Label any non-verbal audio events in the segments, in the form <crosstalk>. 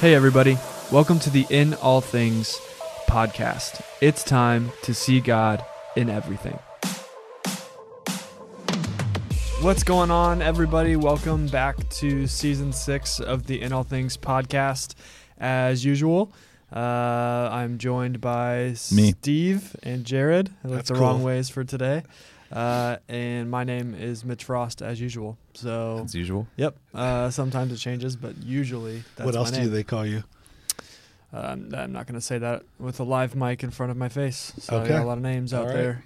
Hey, everybody. Welcome to the In All Things podcast. It's time to see God in everything. What's going on, everybody? Welcome back to season six of the In All Things podcast. As usual, uh, I'm joined by Me. Steve and Jared. I looked That's the wrong ways for today. Uh, and my name is Mitch Frost, as usual. So, as usual. yep. Uh, sometimes it changes, but usually that's what my else do name. they call you? Um, I'm not going to say that with a live mic in front of my face. So I Okay. got a lot of names out All right. there.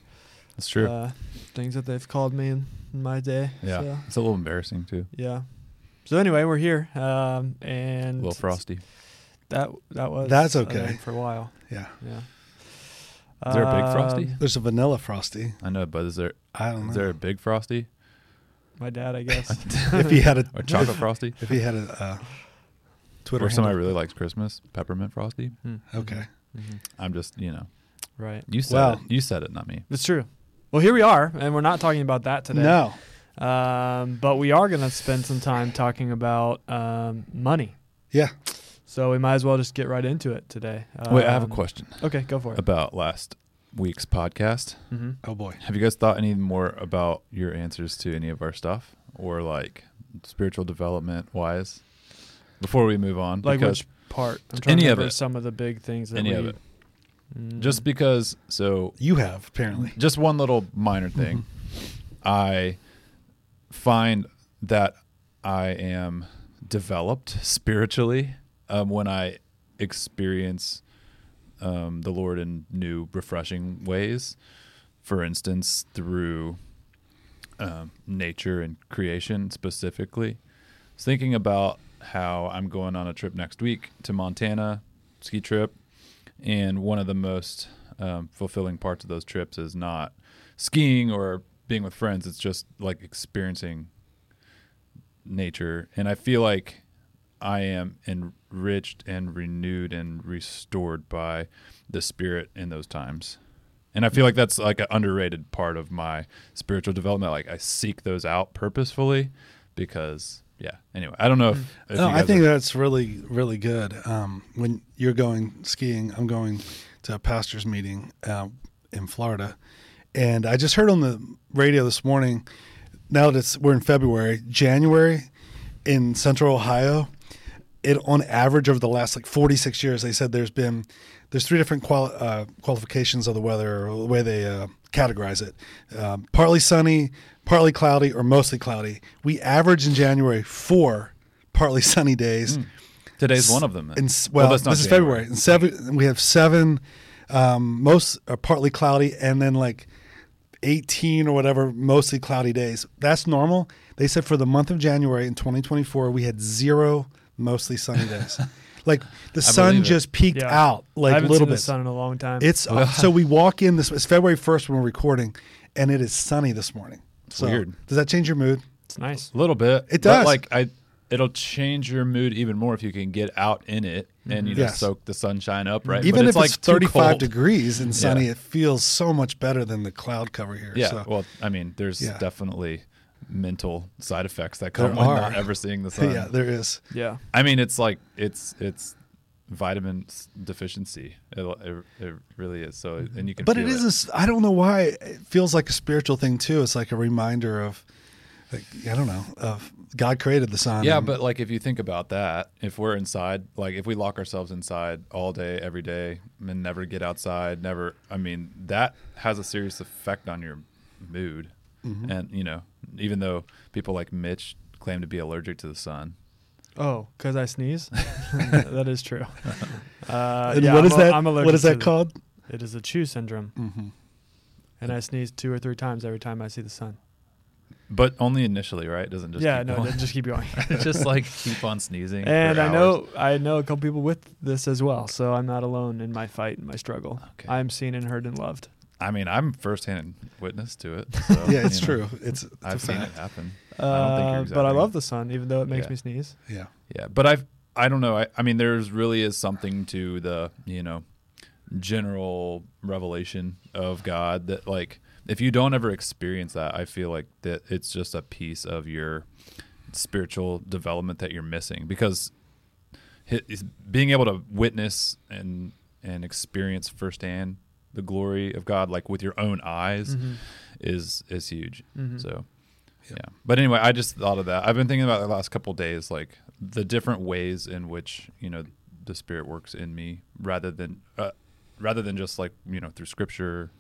That's true. Uh, things that they've called me in, in my day. yeah, So, it's a little embarrassing too. yeah. So anyway, we're here, um, A and little frosty. That that was That's a okay. name for a while. Yeah. Yeah. Is there a big frosty? Um, There's a vanilla frosty. I know, but is there I don't know. is there a big frosty My dad, I guess. <laughs> if he had a or chocolate <laughs> frosty? if he had a uh, Twitter Or somebody handle. really likes Christmas peppermint frosty. Hmm. Okay. Mhm. I'm just you know Right. you said Wow. it. You said it, not me. It's true. Well, here we are, and we're not talking about that today. No. Um, but we are going to spend some time talking about um, money. Yeah. So we might as well just get right into it today. Wait, I have a Um, question Okay, go for it. about last week's podcast. hmm Oh boy. Have you guys thought any more about your answers to any of our stuff or like spiritual development wise? Before we move on, Like because which part? I'm trying Any to of it. some of the big things that any we, of it, Mm, just because. So You have apparently. just one little minor thing. I find that I am developed spiritually um, when I experience um, the Lord in new, refreshing ways. For instance, through um, nature and creation specifically. I was thinking about how I'm going on a trip next week to Montana, ski trip, and one of the most um, fulfilling parts of those trips is not skiing or being with friends. It's just like experiencing nature, and I feel like I am enriched and renewed and restored by the Spirit in those times. And I feel like that's like an underrated part of my spiritual development. Like I seek those out purposefully because, yeah. Anyway, I don't know if, if No, I think are- that's really really good. Um, when you're going skiing, I'm going to a pastors meeting uh, in Florida, and I just heard on the radio this morning. Now that it's we're in February, January in Central Ohio, it on average over the last like 46 years, they said there's been there's three different quali- uh, qualifications of the weather or the way they uh, categorize it: um, partly sunny, partly cloudy, or mostly cloudy. We average in January four partly <laughs> sunny days. today's one of them. then. And s- well, that's not this is February. And seven, we have seven, um, most are partly cloudy, and then like eighteen or whatever, mostly cloudy days. That's normal. They said for the month of January in 2024, we had zero mostly sunny days. <laughs> like the sun believe it. just peaked Yeah. out I like a haven't little seen the bit. sun in a long time. It's uh, so we walk in this. It's February 1st when we're recording, and it is sunny this morning. so weird. Does that change your mood? it's nice. A little bit. It But, does. like I, it'll change your mood even more if you can get out in it and you know Yes. soak the sunshine up, right? Even But if like it's too 35 cold. degrees and sunny, Yeah. it feels so much better than the cloud cover here. Yeah. So, Well, I mean, there's Yeah. definitely mental side effects that come There with are. not ever seeing the <laughs> sun. yeah, there is. Yeah. I mean, it's like it's it's vitamin deficiency. It, it, it really is. So and you can. But feel it is. A s I don't know why it feels like a spiritual thing too. It's like a reminder of, like, I don't know, of God created the sun. Yeah, and- but like if you think about that, if we're inside, like if we lock ourselves inside all day, every day, and never get outside, never, I mean, that has a serious effect on your mood. Mm-hmm. And, you know, even though people like Mitch claim to be allergic to the sun, Oh, because I sneeze. <laughs> <laughs> that is true. <laughs> Uh, yeah, what I'm is a- that? I'm allergic what is to that the- called? It is ACHOO syndrome, Mm-hmm. and I sneeze two or three times every time I see the sun. but only initially, right? It doesn't just yeah, keep no, going. just keep going. just like keep on sneezing. and for I hours. know I know a couple people with this as well, so I'm not alone in my fight and my struggle. Okay. I'm seen and heard and loved. I mean, I'm firsthand witness to it. So, <laughs> Yeah, it's you know, true. It's, it's a I've seen it happen. Uh, I don't think you're but I love the sun, even though it makes Yeah. me sneeze. Yeah. Yeah, but I've I don't know. I, I mean, there's really is something to the you know general revelation of God that like if you don't ever experience that, I feel like that it's just a piece of your spiritual development that you're missing because hi- is being able to witness and and experience firsthand the glory of God, like with your own eyes, Mhm. is is huge. Mhm. So, Yep. yeah. But anyway, I just thought of that. I've been thinking about the last couple of days, like the different ways in which you know the Spirit works in me, rather than uh, rather than just like you know through Scripture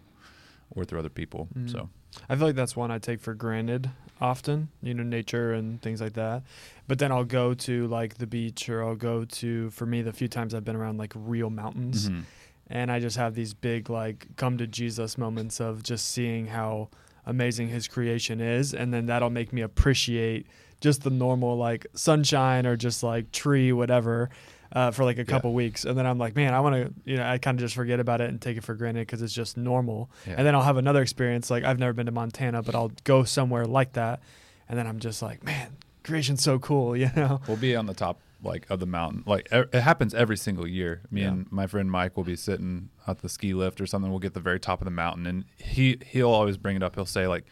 or through other people. Mhm. So I feel like that's one I take for granted often, you know, nature and things like that. But then I'll go to like the beach or I'll go to, for me, the few times I've been around like real mountains mhm. And I just have these big like come to Jesus moments of just seeing how amazing his creation is. And then that'll make me appreciate just the normal like sunshine or just like tree whatever uh, for like a couple weeks. And then I'm like man I want to you know I kind of just forget about it and take it for granted because it's just normal. Yeah. and then I'll have another experience like I've never been to Montana but I'll go somewhere like that. And then I'm just like man creation's so cool <laughs> you know? We'll be on the top like of the mountain. Like it happens every single year. Me Yeah. and my friend Mike will be sitting at the ski lift or something. We'll get the very top of the mountain, and he he'll always bring it up. He'll say like,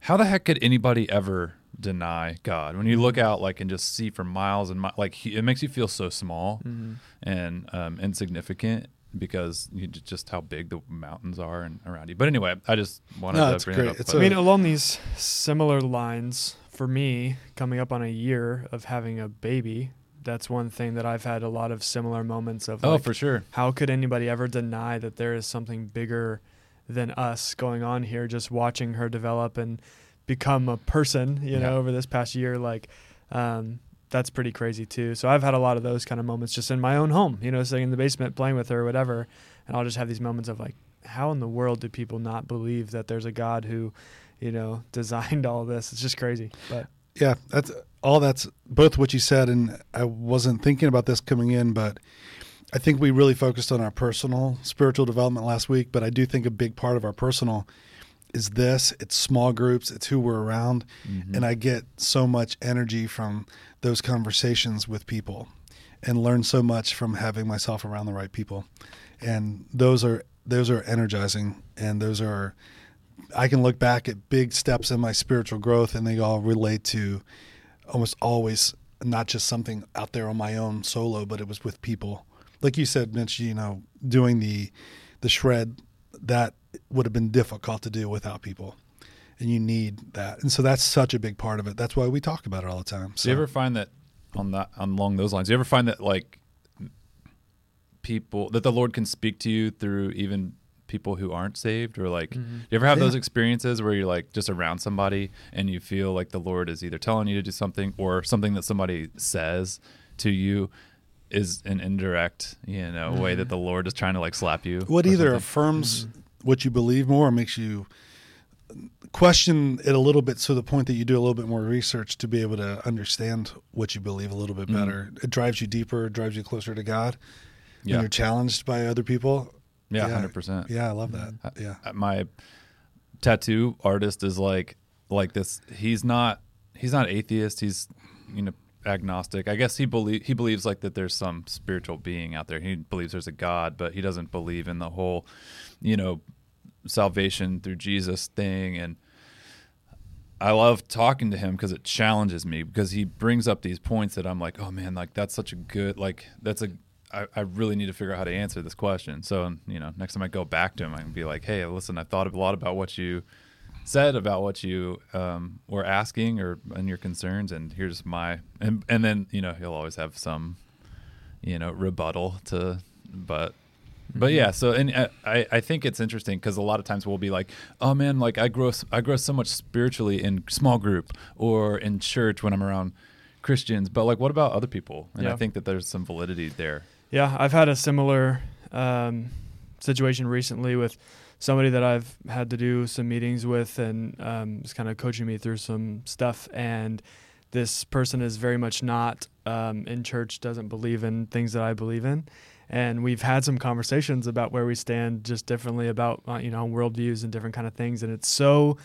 "How the heck could anybody ever deny God?" When you look out like and just see for miles and mi- like he, it makes you feel so small Mhm. and um, insignificant because you just how big the mountains are and around you. But anyway, I just wanted No, to bring great. it up. It's but- I mean, along these similar lines, for me, coming up on a year of having a baby, that's one thing that I've had a lot of similar moments of. oh, like, for sure. how could anybody ever deny that there is something bigger than us going on here? Just watching her develop and become a person, you Yeah. know, over this past year, like. Um, that's pretty crazy too. So I've had a lot of those kind of moments just in my own home, you know, sitting in the basement playing with her or whatever. And I'll just have these moments of like, how in the world do people not believe that there's a God who, you know, <laughs> designed all this? It's just crazy. But Yeah, that's all. That's both what you said, and I wasn't thinking about this coming in, but I think we really focused on our personal spiritual development last week. But I do think a big part of our personal is this: it's small groups, it's who we're around, Mhm. and I get so much energy from those conversations with people, and learn so much from having myself around the right people, and those are those are energizing, and those are I can look back at big steps in my spiritual growth and they all relate to almost always not just something out there on my own solo, but it was with people. Like you said, Mitch, you know, doing the the shred that would have been difficult to do without people. And you need that. And so that's such a big part of it. That's why we talk about it all the time. So Do you ever find that on that on along those lines? Do you ever find that like people that the Lord can speak to you through even people who aren't saved, or like, do you ever have Yeah. those experiences where you're like just around somebody and you feel like the Lord is either telling you to do something or something that somebody says to you is an indirect, you know, way mm-hmm. that the Lord is trying to like slap you. what either something? affirms mm-hmm. what you believe more or makes you question it a little bit to the point that you do a little bit more research to be able to understand what you believe a little bit Mhm. better. It drives you deeper, it drives you closer to God. When Yeah. you're challenged by other people. Yeah, Yeah. hundred percent. Yeah, I love that. Uh, Yeah. my tattoo artist is like like this he's not he's not atheist he's you know agnostic i guess he believe he believes like that there's some spiritual being out there he believes there's a god but he doesn't believe in the whole you know salvation through jesus thing and I love talking to him because it challenges me because he brings up these points that I'm like, oh man, like that's such a good, like that's a, I, I really need to figure out how to answer this question. So, you know, next time I go back to him, I can be like, hey, listen, I thought a lot about what you said about what you um, were asking or and your concerns, and here's my, and and then you know he'll always have some, you know, rebuttal to, but but yeah, so and uh, I I think it's interesting because a lot of times we'll be like, oh man, like I grow I grow so much spiritually in small group or in church when I'm around Christians, but like what about other people? And Yeah. I think that there's some validity there. Yeah, I've had a similar um, situation recently with somebody that I've had to do some meetings with, and um, is kind of coaching me through some stuff. And this person is very much not um, in church, doesn't believe in things that I believe in. And we've had some conversations about where we stand just differently about uh, you know worldviews and different kind of things. And it's so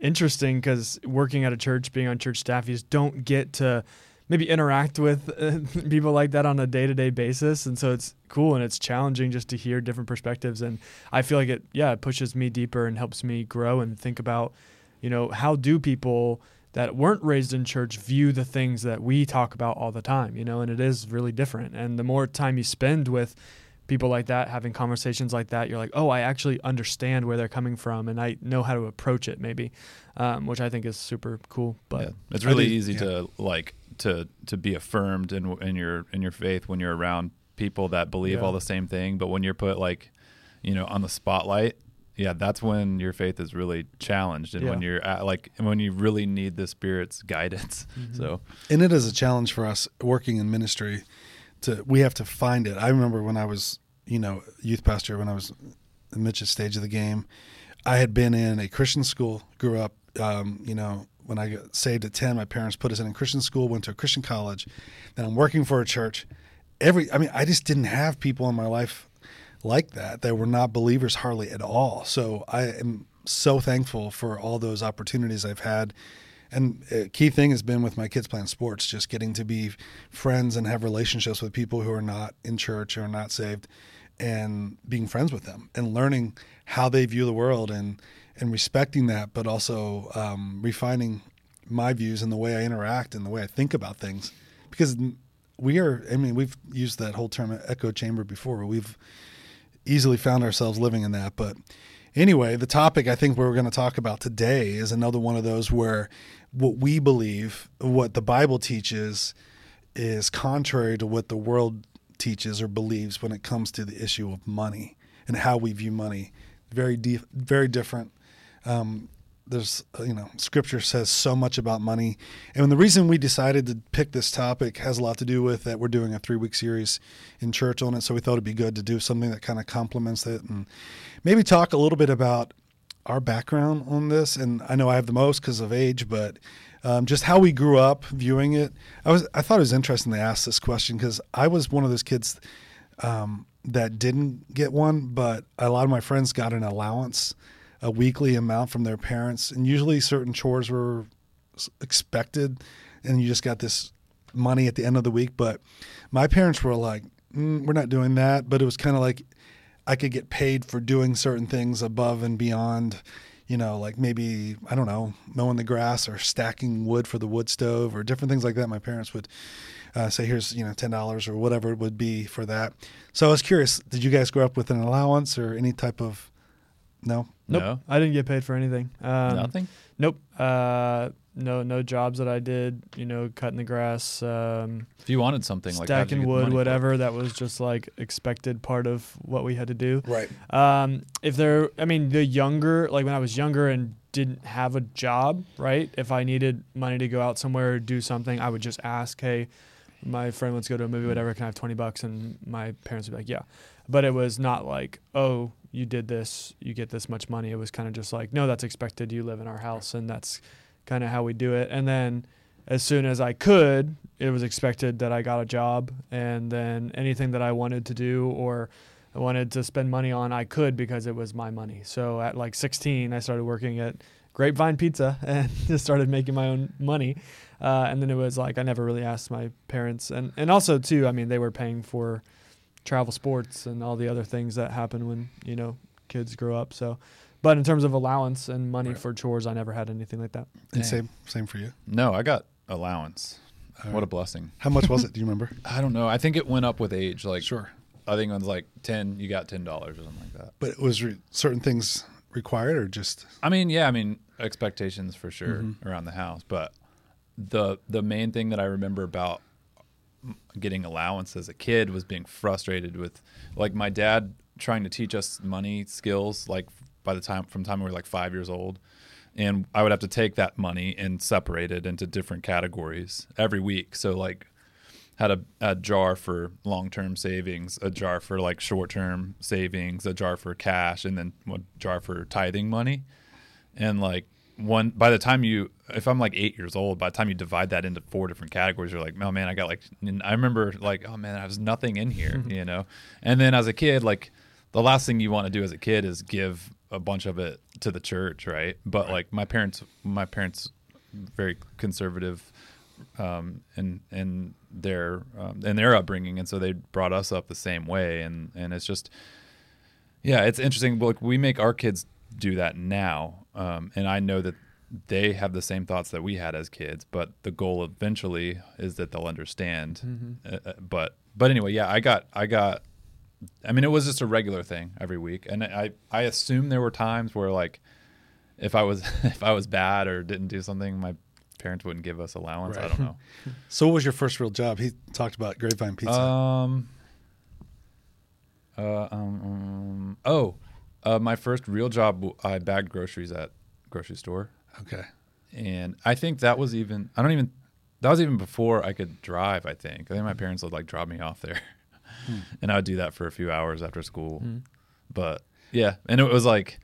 interesting because working at a church, being on church staff, you just don't get to maybe interact with uh, <laughs> people like that on a day-to-day basis. And so it's cool and it's challenging just to hear different perspectives. And i feel like it yeah it pushes me deeper and helps me grow and think about you know how do people that weren't raised in church view the things that we talk about all the time, you know, and it is really different. And the more time you spend with people like that, having conversations like that, you're like, oh, I actually understand where they're coming from and I know how to approach it, maybe, um, which I think is super cool. But yeah. it's really do- easy yeah. to like to to be affirmed in in your in your faith when you're around people that believe Yeah. all the same thing. But when you're put like, you know, on the spotlight, yeah, that's when your faith is really challenged, and when you're at, like when you really need the Spirit's guidance. <laughs> Mm-hmm. So and it is a challenge for us working in ministry to we have to find it. I remember when i was you know youth pastor when i was in mitch's stage of the game i had been in a christian school grew up um, you know when i got saved at 10 my parents put us in a christian school went to a christian college then i'm working for a church. Every i mean i just didn't have people in my life like that that were not believers hardly at all. So i am so thankful for all those opportunities i've had and a key thing has been with my kids playing sports, just getting to be friends and have relationships with people who are not in church or not saved, and being friends with them and learning how they view the world and and respecting that, but also um, refining my views and the way I interact and the way I think about things, because we are. I mean, we've used that whole term echo chamber before. We've easily found ourselves living in that, but anyway, the topic I think we're going to talk about today is another one of those where what we believe, what the Bible teaches, is contrary to what the world teaches or believes when it comes to the issue of money and how we view money. Very deep, very different. Um, there's, uh, you know, Scripture says so much about money, and the reason we decided to pick this topic has a lot to do with that we're doing a three week series in church on it. So we thought it'd be good to do something that kind of complements it and maybe talk a little bit about our background on this. And I know I have the most because of age, but um, just how we grew up viewing it. I was I thought it was interesting to ask this question because I was one of those kids um, that didn't get one, but a lot of my friends got an allowance, a weekly amount from their parents, and usually certain chores were expected, and you just got this money at the end of the week. But my parents were like, mm, "We're not doing that," but it was kind of like I could get paid for doing certain things above and beyond. You know, like maybe I don't know, mowing the grass or stacking wood for the wood stove or different things like that. My parents would uh, say, "Here's you know ten dollars or whatever it would be for that." So I was curious, did you guys grow up with an allowance or any type of? No. Nope, No? I didn't get paid for anything. Um, nothing. Nope. Uh, no, no jobs that I did. You know, cutting the grass, um, If you wanted something like stacking wood, money for whatever. That was just like expected part of what we had to do. Right. Um, if there, I mean, the younger, like when I was younger and didn't have a job, right? If I needed money to go out somewhere or do something, I would just ask, hey, my friend wants to go to a movie, whatever. Can I have 20 bucks? And my parents would be like, yeah. But it was not like, oh, you did this, you get this much money. It was kind of just like, no, that's expected. You live in our house. And that's kind of how we do it. And then as soon as I could, it was expected that I got a job. And then anything that I wanted to do or I wanted to spend money on, I could because it was my money. So at like 16, I started working at Grapevine Pizza <laughs> and just started making my own money. Uh, and then it was like I never really asked my parents, and and also too, I mean, they were paying for travel sports and all the other things that happen when you know kids grow up. So, but in terms of allowance and money Right. for chores, I never had anything like that. And Dang. same same for you. No, I got allowance. All What a blessing. How much was it? <laughs> Do you remember? I don't know. I think it went up with age. Like sure. I think it was like ten. You got ten dollars or something like that. But it was re- certain things required or just I mean, yeah. I mean, expectations for sure Mhm. around the house, but the the main thing that I remember about getting allowance as a kid was being frustrated with like my dad trying to teach us money skills like by the time from the time we were like five years old. And i would have to take that money and separate it into different categories every week. So like had a, a jar for long-term savings a jar for like short-term savings a jar for cash and then one jar for tithing money. And like one by the time you if i'm like eight years old by the time you divide that into four different categories you're like oh man i got like and i remember like oh man I was nothing in here <laughs> you know? And then as a kid like the last thing you want to do as a kid is give a bunch of it to the church right? But like my parents my parents very conservative um, in in their um, in their upbringing, and so they brought us up the same way, and and it's just yeah, it's interesting. Like we make our kids do that now, um, and I know that they have the same thoughts that we had as kids, but the goal eventually is that they'll understand. Mm-hmm. Uh, uh, but but anyway, yeah, I got I got. I mean, it was just a regular thing every week, and I I assume there were times where like, if I was <laughs> if I was bad or didn't do something, my parents wouldn't give us allowance. I don't know. <laughs> So, what was your first real job? He talked about Grapevine Pizza. Um. Uh, um, um. Oh, uh, my first real job, i bagged groceries at grocery store, okay. and I think that was even. I don't even. That was even before I could drive. I think. I think my hmm. parents would like drop me off there, hmm. <laughs> and I would do that for a few hours after school. Hmm. But yeah, and it was like,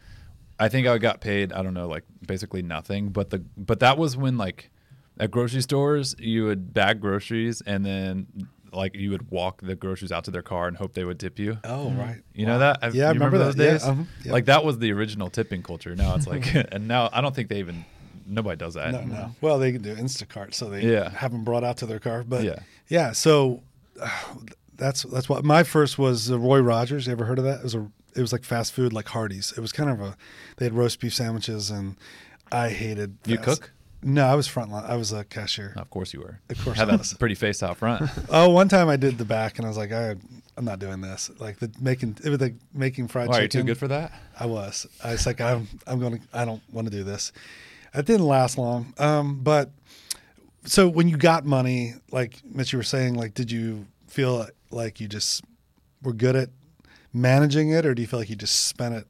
I think I got paid. I don't know, like basically nothing. But the but that was when like at grocery stores you would bag groceries and then like you would walk the groceries out to their car and hope they would tip you. Oh, right. You know that? Yeah, I you remember those that. Yeah, days. uh-huh, yeah. Like that was the original tipping culture. Now it's like, <laughs> and now I don't think they even nobody does that. No, no. Well, they can do Instacart, so they Yeah. have them brought out to their car. But Yeah. yeah, so uh, that's that's what my first was uh, Roy Rogers. You ever heard of that? It was a it was like fast food, like Hardee's. It was kind of a they had roast beef sandwiches, and I hated. You cook? No, I was frontline. I was a cashier. Of course you were. Of course Had I that was. pretty face out front. <laughs> Oh, one time I did the back, and I was like, I, I'm not doing this. Like the making it was like making fried Why are you chicken. too good for that? I was. I was like, I'm, I'm going to, I don't want to do this. It didn't last long. Um, but so when you got money, like Mitch, you were saying, like, did you feel like you just were good at managing it, or do you feel like you just spent it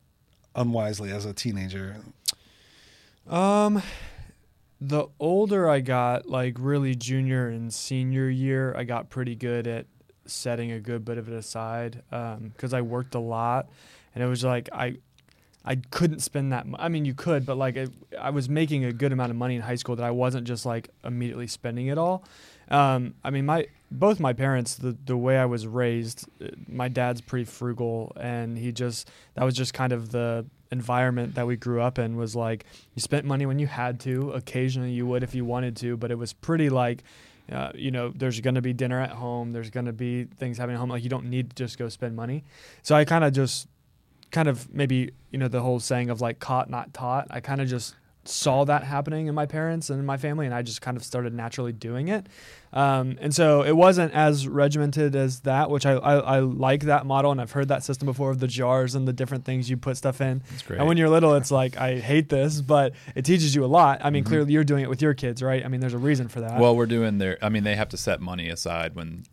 unwisely as a teenager? Um, the older I got, like really junior and senior year, I got pretty good at setting a good bit of it aside because I worked a lot, and it was like I. I couldn't spend that. Mo- I mean, you could, but like I was making a good amount of money in high school that I wasn't just like immediately spending it all. Um, I mean, my both my parents, the the way I was raised, uh, my dad's pretty frugal, and he just that was just kind of the environment that we grew up in. Was like you spent money when you had to. Occasionally, you would if you wanted to, but it was pretty like. Uh, you know, there's going to be dinner at home. There's going to be things happening at home. Like you don't need to just go spend money. So I kind of just, kind of maybe you know the whole saying of like caught not taught. I kind of just saw that happening in my parents and in my family, and I just kind of started naturally doing it. Um, and so it wasn't as regimented as that, which I, I, I like that model, and I've heard that system before of the jars and the different things you put stuff in. And when you're little, it's like I hate this, but it teaches you a lot. I mean, Mhm. clearly you're doing it with your kids, right? I mean, there's a reason for that. well, we're doing their. I mean, they have to set money aside when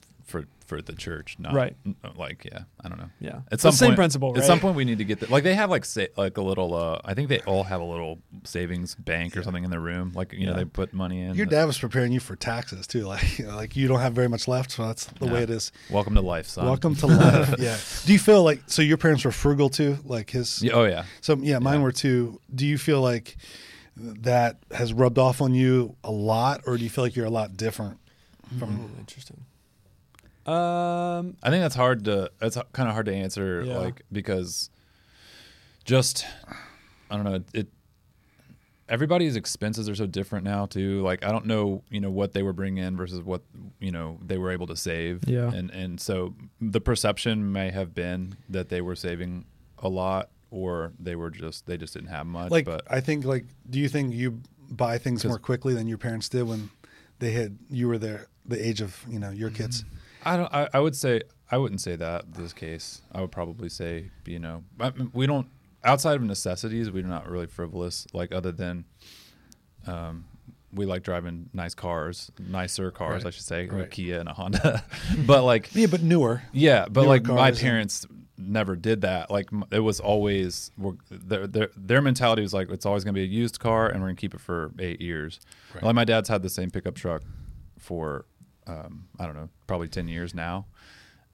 for for the church, not Right. Like, yeah, I don't know. yeah, At It's some the same point, principle. At some point, we need to get the, like they have like say like a little. uh I think they all have a little savings bank or Yeah. something in their room. Like you know, they put money in. Your dad was preparing you for taxes too, <laughs> like you know, like you don't have very much left, so that's the Yeah. way it is. Welcome to life, son. Welcome to life. yeah. <laughs> Do you feel like so your parents were frugal too, like his? Yeah, oh yeah. So yeah, mine Yeah. were too. Do you feel like that has rubbed off on you a lot, or do you feel like you're a lot different from? Ooh, interesting. Um, I think that's hard to. That's kind of hard to answer, Yeah. like because just I don't know. It everybody's expenses are so different now too. Like I don't know, you know, what they were bringing in versus what you know they were able to save. Yeah. and and so the perception may have been that they were saving a lot, or they were just they just didn't have much. Like but I think like, do you think you buy things more quickly than your parents did when they had you were there the age of you know your Mm-hmm. I don't. I, I would say I wouldn't say that this case. I would probably say you know we don't outside of necessities we're not really frivolous. Like other than, um, we like driving nice cars, nicer cars, Right. I should say, a Kia and a Honda. <laughs> but like Yeah, but newer. yeah, but Newer like my cars and- parents never did that. Like it was always we're, their their their mentality was like it's always going to be a used car and we're going to keep it for eight years. Right. Like my dad's had the same pickup truck for um, I don't know, probably ten years now.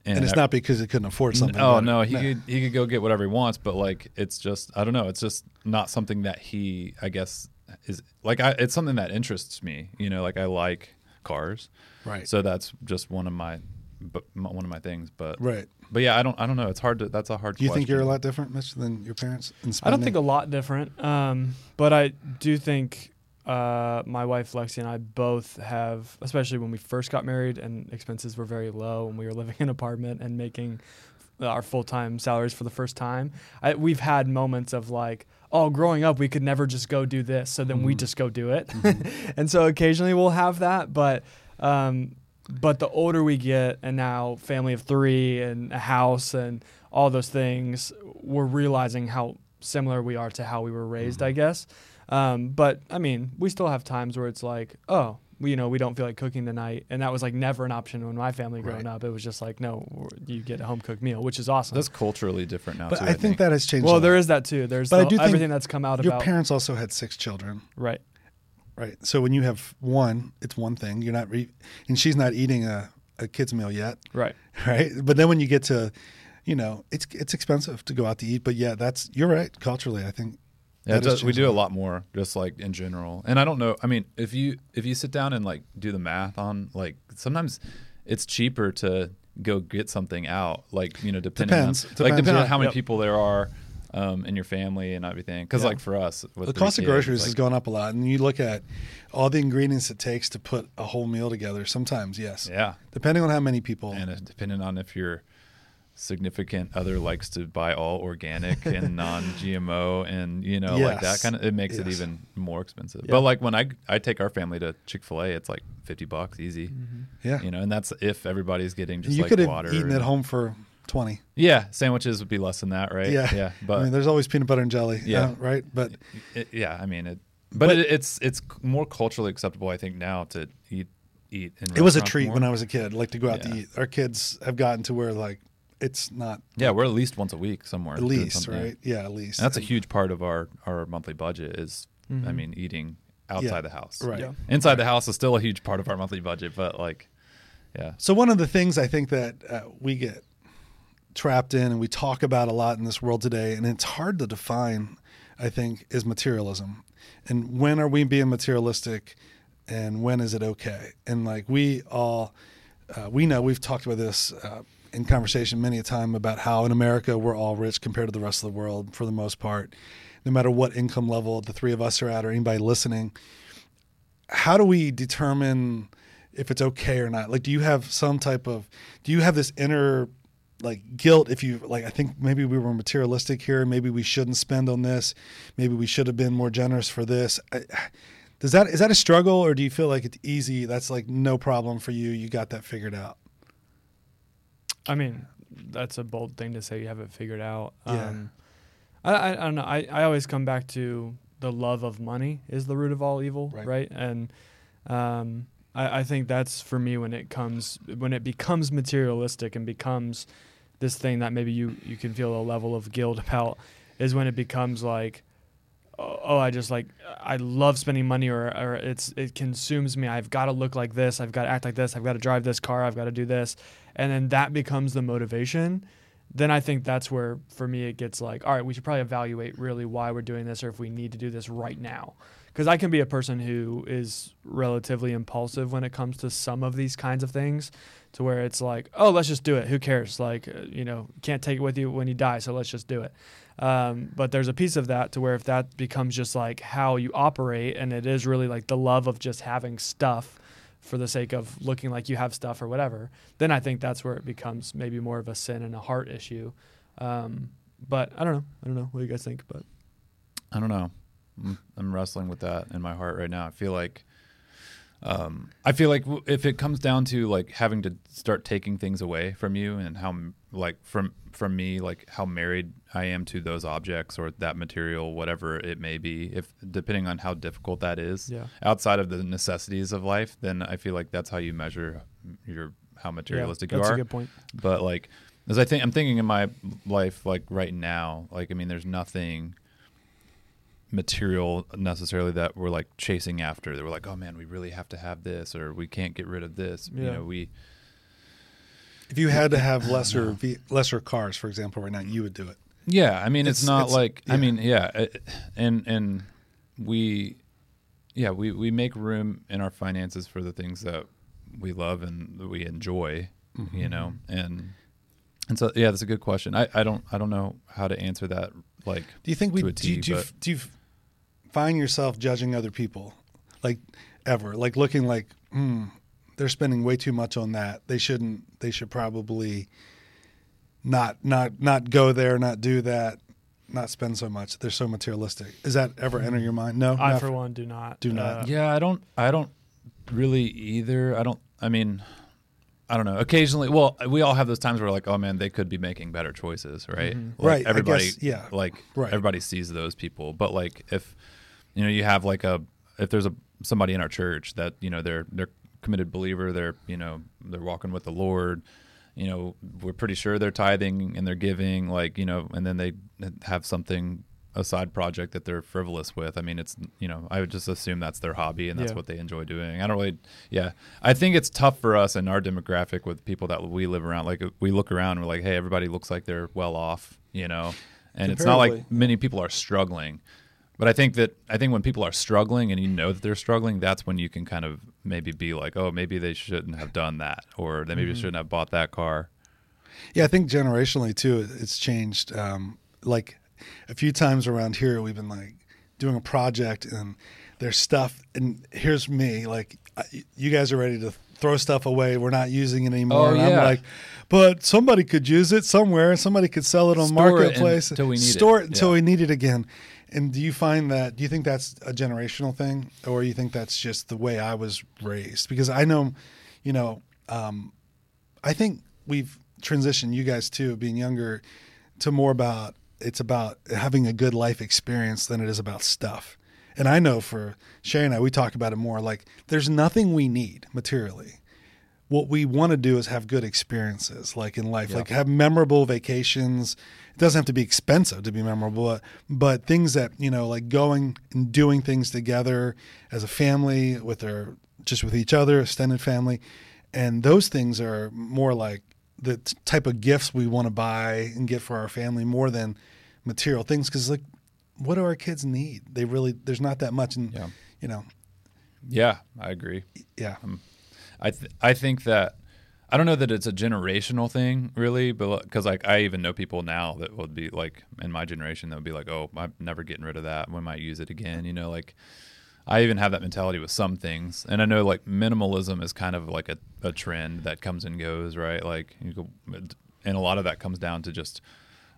And it's I- not because he couldn't afford something. Oh no, he could he could go get whatever he wants, but like it's just I don't know. It's just not something that he I guess is like I, it's something that interests me. You know, like I like cars, Right. so that's just one of my but one of my things. But right. but yeah, I don't I don't know. It's hard to that's a hard. Do you think you're a lot different, Mitch, than your parents? In I don't think a lot different, um, but I do think uh, my wife Lexi and I both have, especially when we first got married and expenses were very low and we were <laughs> living in an apartment and making our full time salaries for the first time. I, we've had moments of like, oh, growing up, we could never just go do this. So then we Mhm. just go do it. Mhm. <laughs> and so occasionally we'll have that. But, um, but the older we get, and now family of three and a house and all those things, we're realizing how similar we are to how we were raised, I guess. Um, but I mean, we still have times where it's like, oh, we, you know, we don't feel like cooking tonight, and that was like never an option when my family growing Right. up. It was just like, no, you get a home cooked meal, which is awesome. That's culturally different now. But too, I think that has changed. a well, lot. there is that too. There's But I the- do think everything that's come out Your about Your parents also had six children, right. right? So when you have one, it's one thing. You're not, re- and she's not eating a, a kid's meal yet, Right. <laughs> right? But then when you get to, you know, it's it's expensive to go out to eat. But yeah, that's you're right. Culturally, I think Yeah, that it has does, we do a lot. more, just like in general. And I don't know. I mean, if you if you sit down and like do the math on like sometimes it's cheaper to go get something out. Like you know, depending Depends. on like Depends, depending yeah. on how many Yep. people there are um, in your family and everything. Because Yeah. like for us, with the cost of groceries like, has gone up a lot, and you look at all the ingredients it takes to put a whole meal together. Sometimes, yes, Yeah, depending on how many people. and it, depending on if your significant other likes to buy all organic and <laughs> non-GMO and you know like that kind of it makes it even more expensive. Yeah. But like when I I take our family to Chick Fil A, it's like fifty bucks easy. yeah, You know, and that's if everybody's getting just you like could have water. eaten at home for twenty. Yeah, sandwiches would be less than that, right? Yeah. yeah, but I mean, there's always peanut butter and jelly. Yeah. uh, right. But it, yeah, I mean it. But, But- it, it's it's more culturally acceptable, I think, now to eat eat. In it was a treat more. when I was a kid, like to go out Yeah. to eat. Our kids have gotten to where like it's not Yeah, we're at least once a week somewhere. at least right. Yeah, at least. And that's a huge part of our our monthly budget. Is I Mhm. mean, eating outside the house. right. Yeah. Inside the house is still a huge part of our monthly budget, but like, yeah, So one of the things I think that uh, we get trapped in and we talk about a lot in this world today, and it's hard to define, I think, is materialism. And when are we being materialistic, and when is it okay? And like we all, uh, we know we've talked about this uh, in conversation many a time about how in America we're all rich compared to the rest of the world for the most part, no matter what income level the three of us are at or anybody listening how do we determine if it's okay or not? Like, do you have some type of, do you have this inner like guilt if you like, I think maybe we were materialistic here. Maybe we shouldn't spend on this. Maybe we should have been more generous for this. I, does that, is that a struggle or do you feel like it's easy? That's like no problem for you. You got that figured out. I mean, that's a bold thing to say. You have it figured out. Yeah. Um, I, I, I don't know. I, I always come back to the love of money is the root of all evil, Right. right? And um, I, I think that's for me when it comes when it becomes materialistic and becomes this thing that maybe you you can feel a level of guilt about is when it becomes like oh, I just like I love spending money or, or it's it consumes me. I've got to look like this. I've got to act like this. I've got to drive this car. I've got to do this. And then that becomes the motivation. Then I think that's where for me it gets like, all right, we should probably evaluate really why we're doing this or if we need to do this right now. Cuz I can be a person who is relatively impulsive when it comes to some of these kinds of things to where it's like, oh, let's just do it. Who cares? Like, uh, you know, can't take it with you when you die, so let's just do it. Um, but there's a piece of that to where if that becomes just like how you operate, and it is really like the love of just having stuff for the sake of looking like you have stuff or whatever, then I think that's where it becomes maybe more of a sin and a heart issue. Um, but I don't know. I don't know. What you guys think? But I don't know. I'm wrestling with that in my heart right now. I feel like, um, I feel like if it comes down to like having to start taking things away from you and how like from from me like how married I am to those objects or that material, whatever it may be, if depending on how difficult that is, yeah, outside of the necessities of life, then I feel like that's how you measure your how materialistic yeah, you that's are a good point. but like as i think i'm thinking in my life like right now like i mean there's nothing material necessarily that we're like chasing after. That we're like oh man we really have to have this or we can't get rid of this. You know we If you had to have lesser ve- lesser cars, for example, right now, you would do it. yeah i mean it's, It's- not it's- like i mean yeah it- and and we yeah we we make room in our finances for the things that we love and that we enjoy Mm-hmm. you know and and so yeah that's a good question. I i don't i don't know how to answer that like Do you think we to a do, you, do, you, do you find yourself judging other people, like ever, like looking like, hmm, they're spending way too much on that. They shouldn't. They should probably not not not go there, not do that. not spend so much. They're so materialistic. Does that ever enter your mind? No, I Not for one do not. Do not. Uh, Yeah, I don't. I don't really either. I don't. I mean, I don't know. Occasionally, well, we all have those times where like, oh man, they could be making better choices, right? Mhm. Like, Right, I Everybody, guess, yeah. Like Right. everybody sees those people, but like if you know you have like a if there's a somebody in our church that you know they're they're committed believer, they're you know they're walking with the Lord. You know, we're pretty sure they're tithing and they're giving, like you know, and then they have something a side project that they're frivolous with. I mean, it's you know, I would just assume that's their hobby and that's Yeah. what they enjoy doing. I don't really, yeah. I think it's tough for us in our demographic with people that we live around. Like we look around, and we're like, hey, everybody looks like they're well off, you know, and it's not like many people are struggling. But I think that I think when people are struggling and you know that they're struggling, that's when you can kind of maybe be like, oh, maybe they shouldn't have done that, or they maybe shouldn't have bought that car. Yeah, I think generationally too, it's changed. Um, like a few times around here, we've been like doing a project and there's stuff, and here's me, like I- you guys are ready to throw stuff away. We're not using it anymore. Oh, and I'm like, but somebody could use it somewhere. Somebody could sell it on Store it marketplace. until we need it. Store it until Yeah. we need it again. And do you find that? Do you think that's a generational thing, or you think that's just the way I was raised? Because I know, you know, um, I think we've transitioned you guys too, being younger, to more about it's about having a good life experience than it is about stuff. And I know for Shay and I, we talk about it more like there's nothing we need materially. What we want to do is have good experiences, like in life, Yeah. like have memorable vacations. It doesn't have to be expensive to be memorable, but, but things that you know, like going and doing things together as a family, with their just with each other, extended family, and those things are more like the type of gifts we want to buy and get for our family more than material things. Because like, what do our kids need? They really there's not that much, and Yeah. you know, Yeah, I agree. yeah, um, I th- I think that I don't know that it's a generational thing really, but because like I even know people now that would be like in my generation that would be like, oh, I'm never getting rid of that. We might use it again. You know, like I even have that mentality with some things, and I know like minimalism is kind of like a, a trend that comes and goes, right? Like you go, and a lot of that comes down to just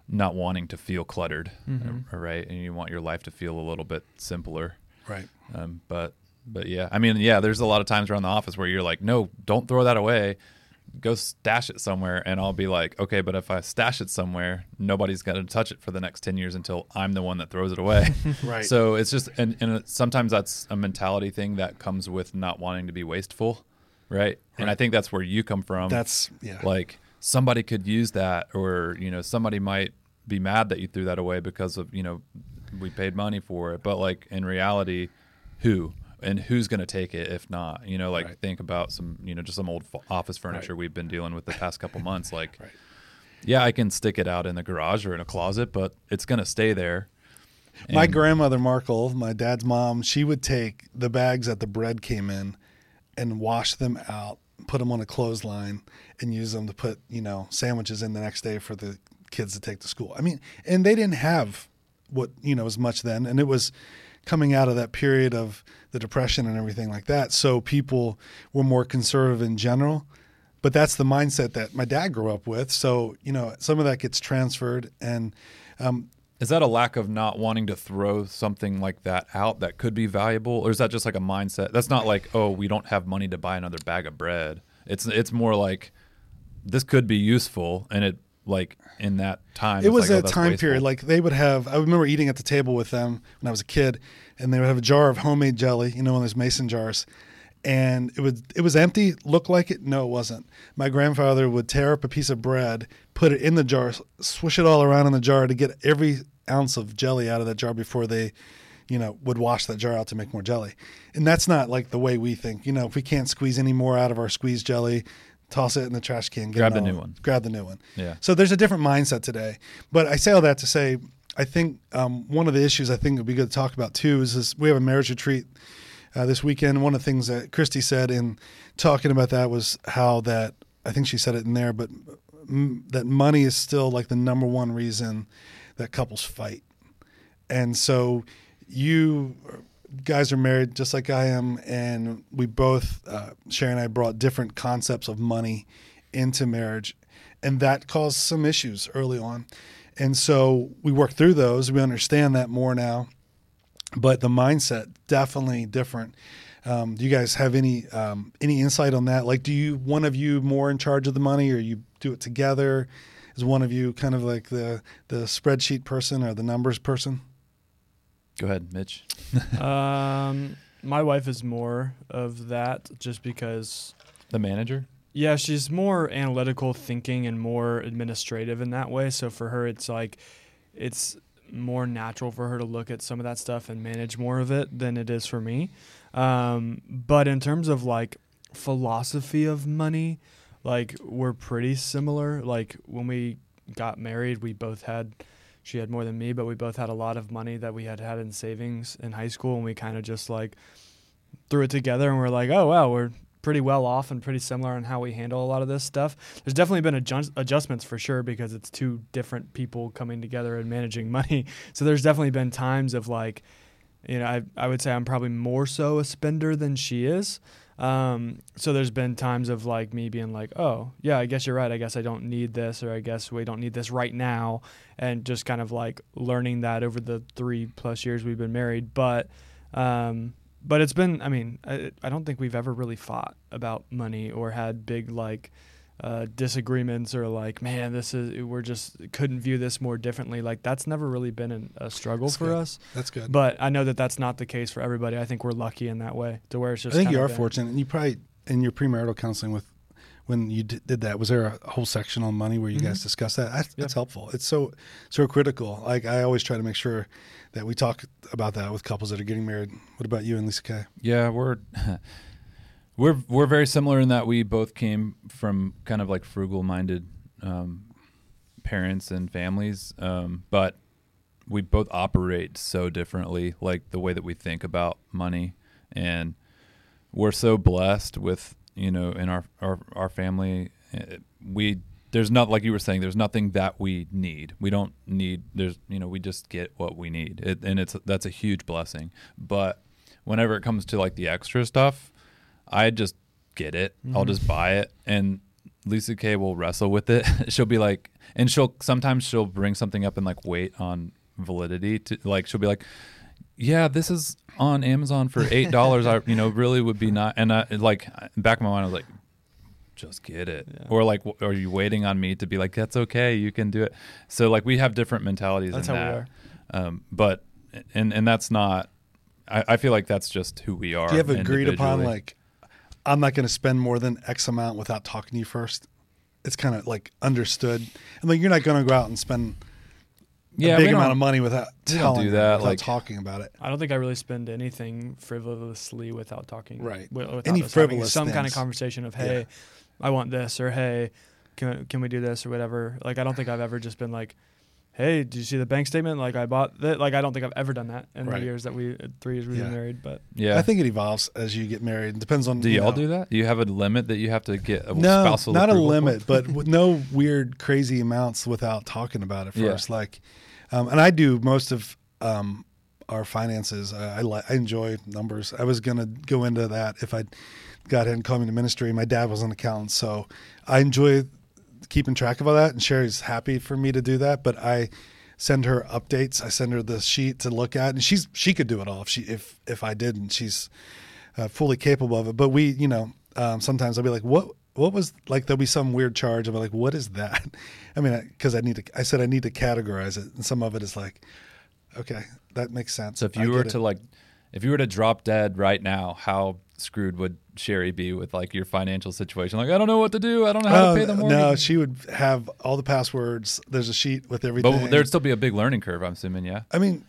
not wanting to feel cluttered, Mhm. right? And you want your life to feel a little bit simpler. right. Um, but but yeah, I mean, yeah, there's a lot of times around the office where you're like, no, don't throw that away. Go stash it somewhere, and I'll be like, okay, but if I stash it somewhere, nobody's gonna touch it for the next ten years until I'm the one that throws it away. <laughs> <laughs> Right. So it's just, and, and sometimes that's a mentality thing that comes with not wanting to be wasteful, right? And I think that's where you come from. That's yeah. like somebody could use that, or you know, somebody might be mad that you threw that away because of you know we paid money for it, but like in reality, who and who's going to take it if not? You know, like Right. think about some you know just some old office furniture we've been dealing with the past couple months. Like, Right. yeah, I can stick it out in the garage or in a closet, but it's going to stay there. My And- grandmother Markle, my dad's mom, she would take the bags that the bread came in and wash them out, put them on a clothesline, and use them to put you know sandwiches in the next day for the kids to take to school. I mean, and they didn't have what you know as much then, and it was coming out of that period of the depression and everything like that. So people were more conservative in general. But that's the mindset that my dad grew up with. So, you know, some of that gets transferred. And um, Is that a lack of not wanting to throw something like that out that could be valuable, or is that just like a mindset? That's not like, oh, we don't have money to buy another bag of bread. It's it's more like this could be useful, and it like in that time. it was like, oh, a that's time wasteful. period like they would have i remember eating at the table with them when i was a kid and they would have a jar of homemade jelly you know one of those mason jars and it would it was empty looked like it no it wasn't my grandfather would tear up a piece of bread put it in the jar swish it all around in the jar to get every ounce of jelly out of that jar before they you know would wash that jar out to make more jelly and that's not like the way we think you know if we can't squeeze any more out of our squeeze jelly toss it in the trash can get Grab the new one. grab the new one Yeah. so there's a different mindset today. But I say all that to say, I think um, one of the issues I think it would be good to talk about too is this, we have a marriage retreat uh, this weekend. One of the things that Christy said in talking about that was how that I think she said it in there, but mm, that money is still like the number one reason that couples fight. And so you guys are married just like I am, and we both, uh, Sherry and I, brought different concepts of money into marriage, and that caused some issues early on. And so we work through those. We understand that more now, but the mindset definitely different. Um, do you guys have any um, any insight on that? Like, do you one of you more in charge of the money, or you do it together? Is one of you kind of like the the spreadsheet person or the numbers person? Go ahead, Mitch. <laughs> um, my wife is more of that, just because. The manager. Yeah, she's more analytical thinking and more administrative in that way. So for her, it's like it's more natural for her to look at some of that stuff and manage more of it than it is for me. Um, but in terms of like philosophy of money, like we're pretty similar. Like when we got married, we both had she had more than me, but we both had a lot of money that we had had in savings in high school, and we kind of just like threw it together, and we're like, oh wow, we're pretty well off and pretty similar on how we handle a lot of this stuff. There's definitely been adjust- adjustments for sure because it's two different people coming together and managing <laughs> money. So there's definitely been times of like, you know, I I would say I'm probably more so a spender than she is. Um, so there's been times of like me being like, oh yeah, I guess you're right. I guess I don't need this, or I guess we don't need this right now, and just kind of like learning that over the three plus years we've been married. But um, but it's been i mean I, I don't think we've ever really fought about money or had big like uh, disagreements or like man this is we're just couldn't view this more differently like that's never really been an, a struggle That's for good. us That's good. but i know that that's not the case for everybody i think we're lucky in that way to where it's just. I think you are been- fortunate, and you probably in your premarital counseling with when you d- did that. Was there a whole section on money where you guys Mhm. discussed that? That's, Yeah. that's helpful. It's so so critical. Like I always try to make sure that we talk about that with couples that are getting married. What about you and Lisa Kay? Yeah, we're <laughs> we're we're very similar in that we both came from kind of like frugal minded um, parents and families, um, but we both operate so differently, like the way that we think about money, and we're so blessed with you know in our our, our family eh, we there's not like you were saying there's nothing that we need. We don't need there's you know we just get what we need. It, and it's that's a huge blessing. But whenever it comes to like the extra stuff i just get it. I'll Mhm. just buy it. And lisa k will wrestle with it. <laughs> She'll be like and she'll sometimes she'll bring something up and like wait on validity to like she'll be like yeah this is on amazon for eight dollars. I you know really would be not and I, like back in my mind i was like just get it. Yeah. or like w- are you waiting on me to be like that's okay you can do it so like we have different mentalities that's in how that. we are. Um, but and and that's not I, I feel like that's just who we are Do you have agreed upon like I'm not going to spend more than X amount without talking to you first? It's kind of like understood. And like you're not going to go out and spend yeah a we big amount of money without don't telling do that, without like- talking about it. i don't think i really spend anything frivolously without talking Right. without Any frivolous some kind of conversation of Yeah. hey i want this or hey can, can we do this or whatever like i don't think i've ever just been like hey did you see the bank statement like i bought that like i don't think i've ever done that in Right. the years that we three years we've Yeah. been married but yeah I think it evolves as you get married. It depends on do you y'all know. do that do you have a limit that you have to get a no, spousal not a approval for? limit, but <laughs> no weird, crazy amounts without talking about it Yeah. first. Like, um, and I do most of um, our finances. I, I, li- I enjoy numbers. I was gonna go into that if I got ahead and called me to ministry. My dad was an accountant, so I enjoy keeping track of all that. And Sherry's happy for me to do that, but I send her updates. I send her the sheet to look at, and she's she could do it all if she if if I didn't. She's uh, fully capable of it. But we, you know, um, sometimes I'll be like, what, what was like, there'll be some weird charge. I'll be like, what is that? <laughs> I mean, cause I need to, I said, I need to categorize it. And some of it is like, okay, that makes sense. so if I you were to it. like if you were to drop dead right now how screwed would sherry be with like your financial situation like i don't know what to do i don't know how Oh, to pay the mortgage no, she would have all the passwords. There's a sheet with everything. but there'd still be a big learning curve i'm assuming yeah I mean,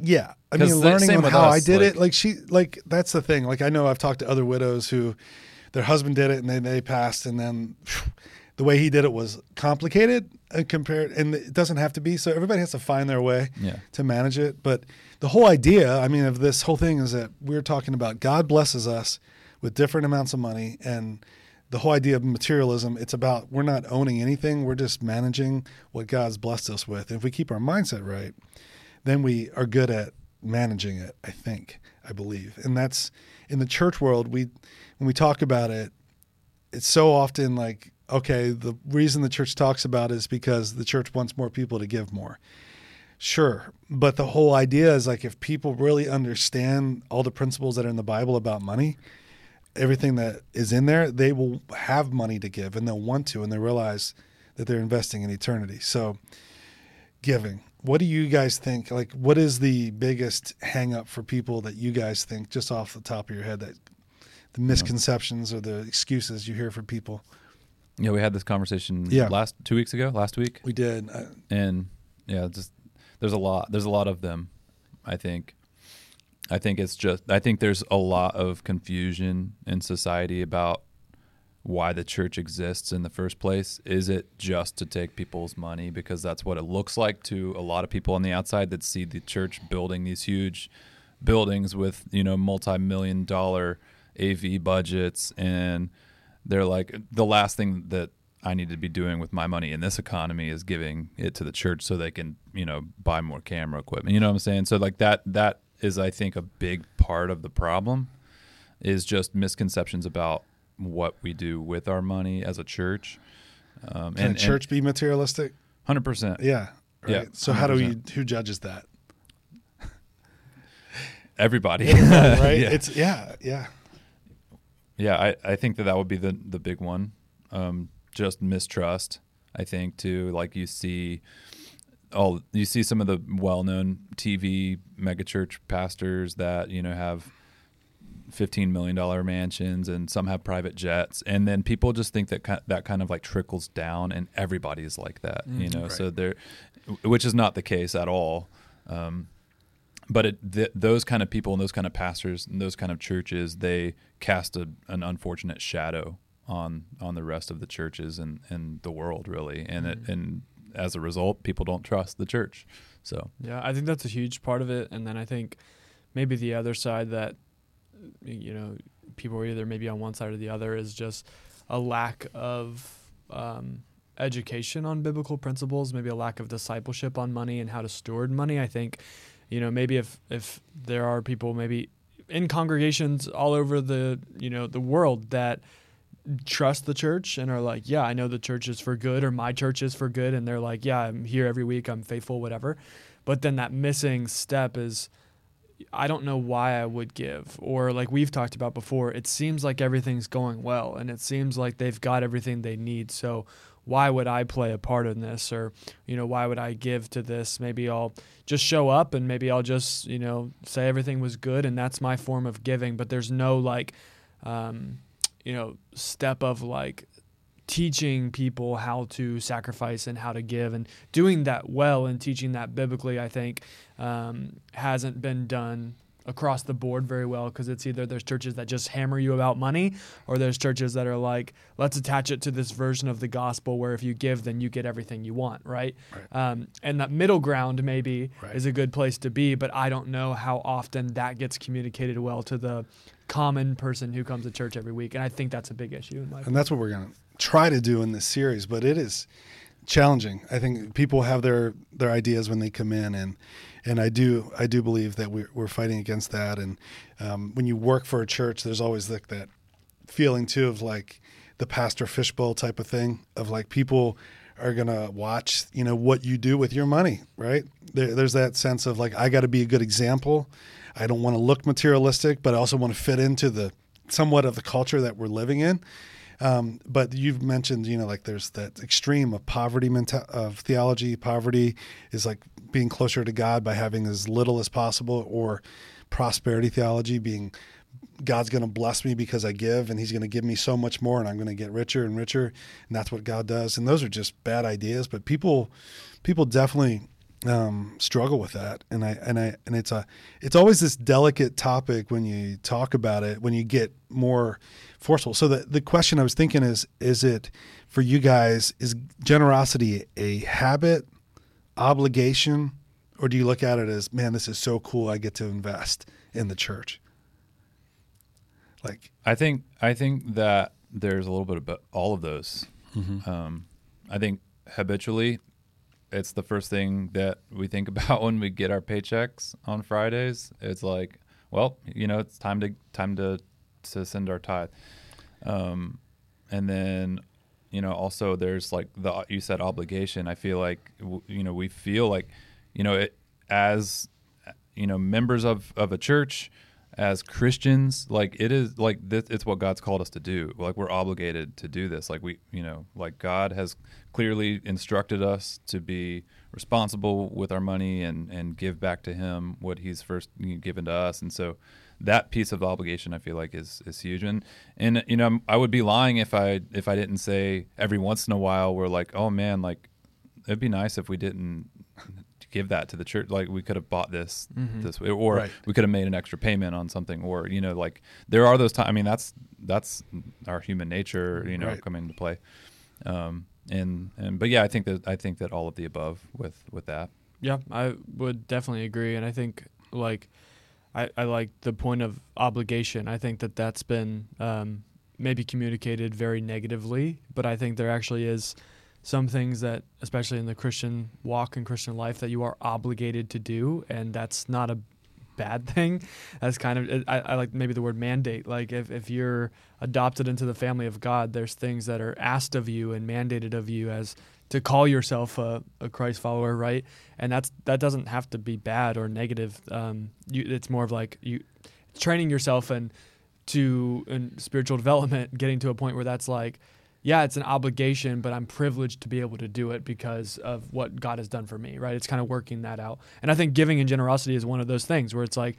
yeah. I mean, learning on how I us, did it, like- like she, like that's the thing. Like I know I've talked to other widows who, their husband did it and they they passed, and then the way he did it was complicated and compared, and it doesn't have to be. So everybody has to find their way yeah to manage it. But the whole idea, I mean, of this whole thing is that we're talking about God blesses us with different amounts of money and the whole idea of materialism, it's about we're not owning anything, we're just managing what God's blessed us with. And if we keep our mindset right, then we are good at managing it, I think, I believe. And that's in the church world, we when we talk about it, it's so often like, okay, the reason the church talks about it is because the church wants more people to give more. Sure. But the whole idea is like if people really understand all the principles that are in the Bible about money, everything that is in there, they will have money to give and they'll want to and they realize that they're investing in eternity. So giving. What do you guys think? Like what is the biggest hang up for people that you guys think just off the top of your head that the hmm. misconceptions or the excuses you hear from people? Yeah, we had this conversation Yeah. last two weeks ago, last week, We did. And yeah, just there's a lot. There's a lot of them. I think. I think it's just. I think there's a lot of confusion in society about why the church exists in the first place. Is it just to take people's money because that's what it looks like to a lot of people on the outside that see the church building these huge buildings with you know multi-million dollar AV budgets and they're like the last thing that I need to be doing with my money in this economy is giving it to the church so they can, you know, buy more camera equipment. You know what I'm saying? So like that that is I think a big part of the problem is just misconceptions about what we do with our money as a church. Um, can a church be materialistic? hundred percent. Yeah. Right. Yeah, So how do we who judges that? <laughs> Everybody, right? <laughs> yeah. It's yeah, yeah. Yeah, I, I think that that would be the the big one. Um, just mistrust. I think too. Like you see, all you see some of the well known TV megachurch pastors that you know have fifteen million dollar mansions and some have private jets, and then people just think that ki- that kind of like trickles down, and everybody is like that. you know, so they're, which is not the case at all. Um, but it, th- those kind of people and those kind of pastors and those kind of churches they cast a, an unfortunate shadow on on the rest of the churches and, and the world really and it, and as a result people don't trust the church so Yeah, I think that's a huge part of it. And then I think maybe the other side that, you know, people are either maybe on one side or the other is just a lack of um, education on biblical principles, maybe a lack of discipleship on money and how to steward money. I think, you know, maybe if, if there are people maybe in congregations all over the, you know, the world that trust the church and are like, yeah, I know the church is for good or my church is for good. And they're like, yeah, I'm here every week. I'm faithful, whatever. But then that missing step is, I don't know why I would give. Or like we've talked about before, it seems like everything's going well and it seems like they've got everything they need. So why would I play a part in this? Or, you know, why would I give to this? Maybe I'll just show up and maybe I'll just, you know, say everything was good and that's my form of giving. But there's no like, um, you know, step of like teaching people how to sacrifice and how to give and doing that well and teaching that biblically, I think, um, hasn't been done across the board very well because it's either there's churches that just hammer you about money or there's churches that are like let's attach it to this version of the gospel where if you give then you get everything you want right, Um, and that middle ground maybe Right. is a good place to be but i don't know how often that gets communicated well to the common person who comes to church every week and i think that's a big issue And that's what we're going to try to do in this series, but it is challenging. I think people have their their ideas when they come in, and and I do I do believe that we're we're fighting against that. And um, when you work for a church, there's always like that feeling too of like the pastor fishbowl type of thing of like people are gonna watch you know what you do with your money right there, there's that sense of like i got to be a good example i don't want to look materialistic but i also want to fit into the somewhat of the culture that we're living in um, but you've mentioned, you know, like there's that extreme of poverty menta- of theology. Poverty is like being closer to God by having as little as possible, or prosperity theology being God's going to bless me because I give, and He's going to give me so much more, and I'm going to get richer and richer, and that's what God does. And those are just bad ideas, but people, people definitely um, struggle with that, and I and I and it's a it's always this delicate topic when you talk about it when you get more forceful. So the the question I was thinking is is it for you guys is generosity a habit, obligation, or do you look at it as man this is so cool I get to invest in the church? Like I think I think that there's a little bit about all of those. Um, I think habitually, it's the first thing that we think <laughs> about when we get our paychecks on Fridays. It's like, well, you know, it's time to time to to send our tithe, um, and then you know, also there's like the you said obligation. I feel like you know we feel like you know it as you know members of of a church as Christians, like it is like this, it's what God's called us to do. Like we're obligated to do this. Like we, you know, like God has clearly instructed us to be responsible with our money and and give back to Him what He's first given to us. And so that piece of obligation, I feel like, is is huge. And and you know, I would be lying if I if I didn't say every once in a while we're like, oh man, like it'd be nice if we didn't give that to the church. Like we could have bought this Mhm. this way, or Right. we could have made an extra payment on something, or you know, like there are those times. I mean, that's that's our human nature, you know, Right. come into play. Um, and and but yeah, I think that I think that all of the above with with that. Yeah, I would definitely agree, and I think like I, I like the point of obligation. I think that that's been um, maybe communicated very negatively, but I think there actually is some things that, especially in the Christian walk and Christian life, that you are obligated to do, and that's not a bad <laughs> thing. That's kind of I, I like maybe the word mandate. Like if, if you're adopted into the family of God, there's things that are asked of you and mandated of you as to call yourself a, a Christ follower, right? And that's that doesn't have to be bad or negative. Um, you, it's more of like you training yourself and to in spiritual development, getting to a point where that's like, yeah, it's an obligation, but I'm privileged to be able to do it because of what God has done for me, right? It's kind of working that out. And I think giving and generosity is one of those things where it's like,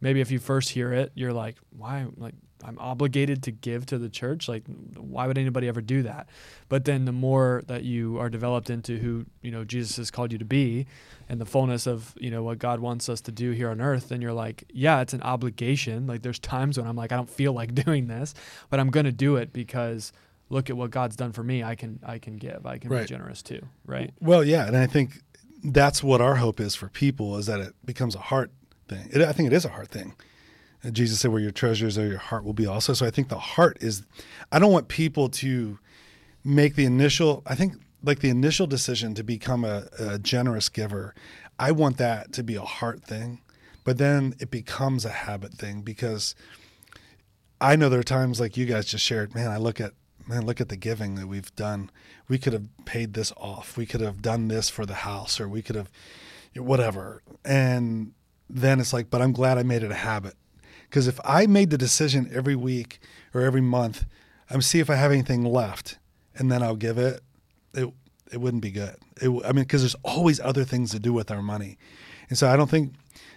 maybe if you first hear it, you're like, why? Like, I'm obligated to give to the church. Like, why would anybody ever do that? But then the more that you are developed into who, you know, Jesus has called you to be and the fullness of, you know, what God wants us to do here on earth, then you're like, yeah, it's an obligation. Like, there's times when I'm like, I don't feel like <laughs> doing this, but I'm going to do it because look at what God's done for me. I can, I can give, I can Right. be generous too. Right. Well, yeah, and I think that's what our hope is for people is that it becomes a heart thing. It, I think it is a heart thing. And Jesus said, "Where your treasures are, your heart will be also." So I think the heart is. I don't want people to make the initial. I think like the initial decision to become a, a generous giver. I want that to be a heart thing, but then it becomes a habit thing because I know there are times like you guys just shared, man, I look at man, look at the giving that we've done. We could have paid this off. We could have done this for the house or we could have whatever. And then it's like, but I'm glad I made it a habit. Because if I made the decision every week or every month, I'm see if I have anything left and then I'll give it, it it wouldn't be good. It, I mean, because there's always other things to do with our money, and so I don't think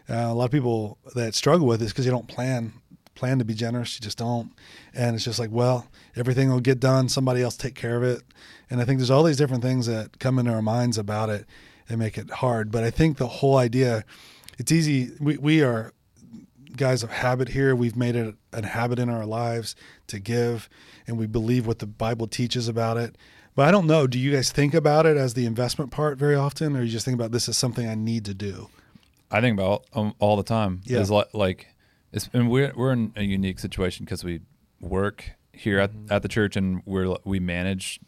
uh, a lot of people that struggle with this because they don't plan plan to be generous. You just don't, and it's just like, well, everything will get done. Somebody else take care of it, and I think there's all these different things that come into our minds about it and make it hard. But I think the whole idea, it's easy. We we are guys of habit here. We've made it a habit in our lives to give, and we believe what the Bible teaches about it. But I don't know. Do you guys think about it as the investment part very often, or you just think about this as something I need to do? I think about um, all the time. Yeah. Is like, like it's, and we're we're in a unique situation because we work here at, Mm-hmm. at the church and we're we manage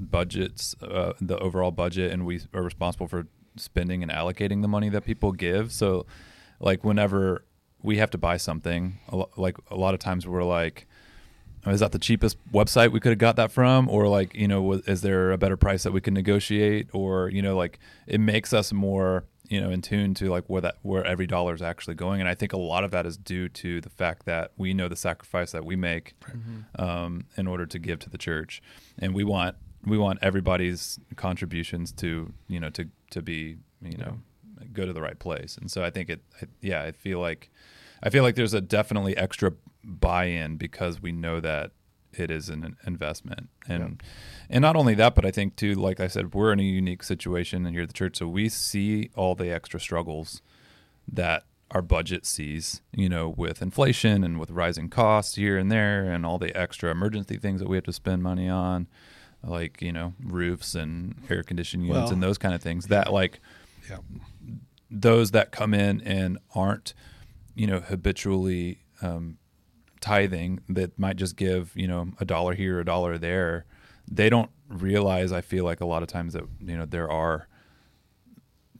budgets, uh, the overall budget, and we are responsible for spending and allocating the money that people give. So, like whenever we have to buy something, a lo- like a lot of times we're like. "Oh, Is that the cheapest website we could have got that from, or like you know, was, is there a better price that we can negotiate, or you know, like it makes us more you know in tune to like where that where every dollar is actually going, and I think a lot of that is due to the fact that we know the sacrifice that we make um, in order to give to the church, and we want we want everybody's contributions to you know to to be you know go to the right place, and so I think it I, yeah I feel like I feel like there's a definitely extra buy-in because we know that it is an investment and and not only that but i think too like i said we're in a unique situation and here at the church so we see all the extra struggles that our budget sees you know with inflation and with rising costs here and there and all the extra emergency things that we have to spend money on like you know roofs and air conditioning units Well, and those kind of things that like Yeah. those that come in and aren't, you know, habitually um, tithing, that might just give, you know, a dollar here, a dollar there, they don't realize. I feel like a lot of times that you know there are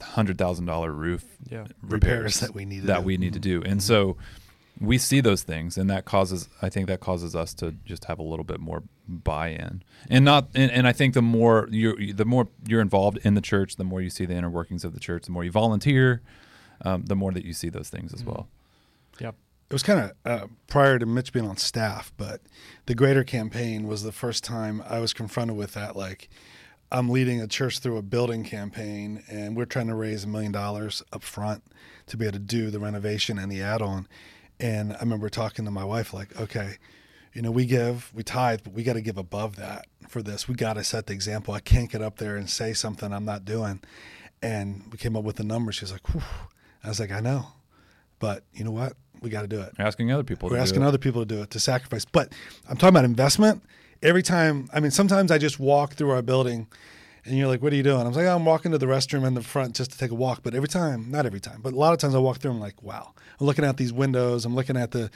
hundred thousand dollar roof Yeah. Repairs that we need to that do. we need to do, and so we see those things, and that causes I think that causes us to just have a little bit more buy-in, and not and, and I think the more you the more you're involved in the church, the more you see the inner workings of the church, the more you volunteer, um, the more that you see those things as Mm-hmm. well. Yep. It was kind of uh, prior to Mitch being on staff, but the Greater Campaign was the first time I was confronted with that. Like, I'm leading a church through a building campaign, and we're trying to raise a million dollars up front to be able to do the renovation and the add-on. And I remember talking to my wife, like, okay, you know, we give, we tithe, but we got to give above that for this. We got to set the example. I can't get up there and say something I'm not doing. And we came up with the number. She's like, Whew. I was like, I know, but you know what? We got to do it. Asking other people, We're to do asking other people to do it, to sacrifice. But I'm talking about investment. Every time, I mean, sometimes I just walk through our building and you're like, what are you doing? I'm like, oh, I'm walking to the restroom in the front just to take a walk. But every time, not every time, but a lot of times I walk through, I'm like, wow. I'm looking at these windows. I'm looking at the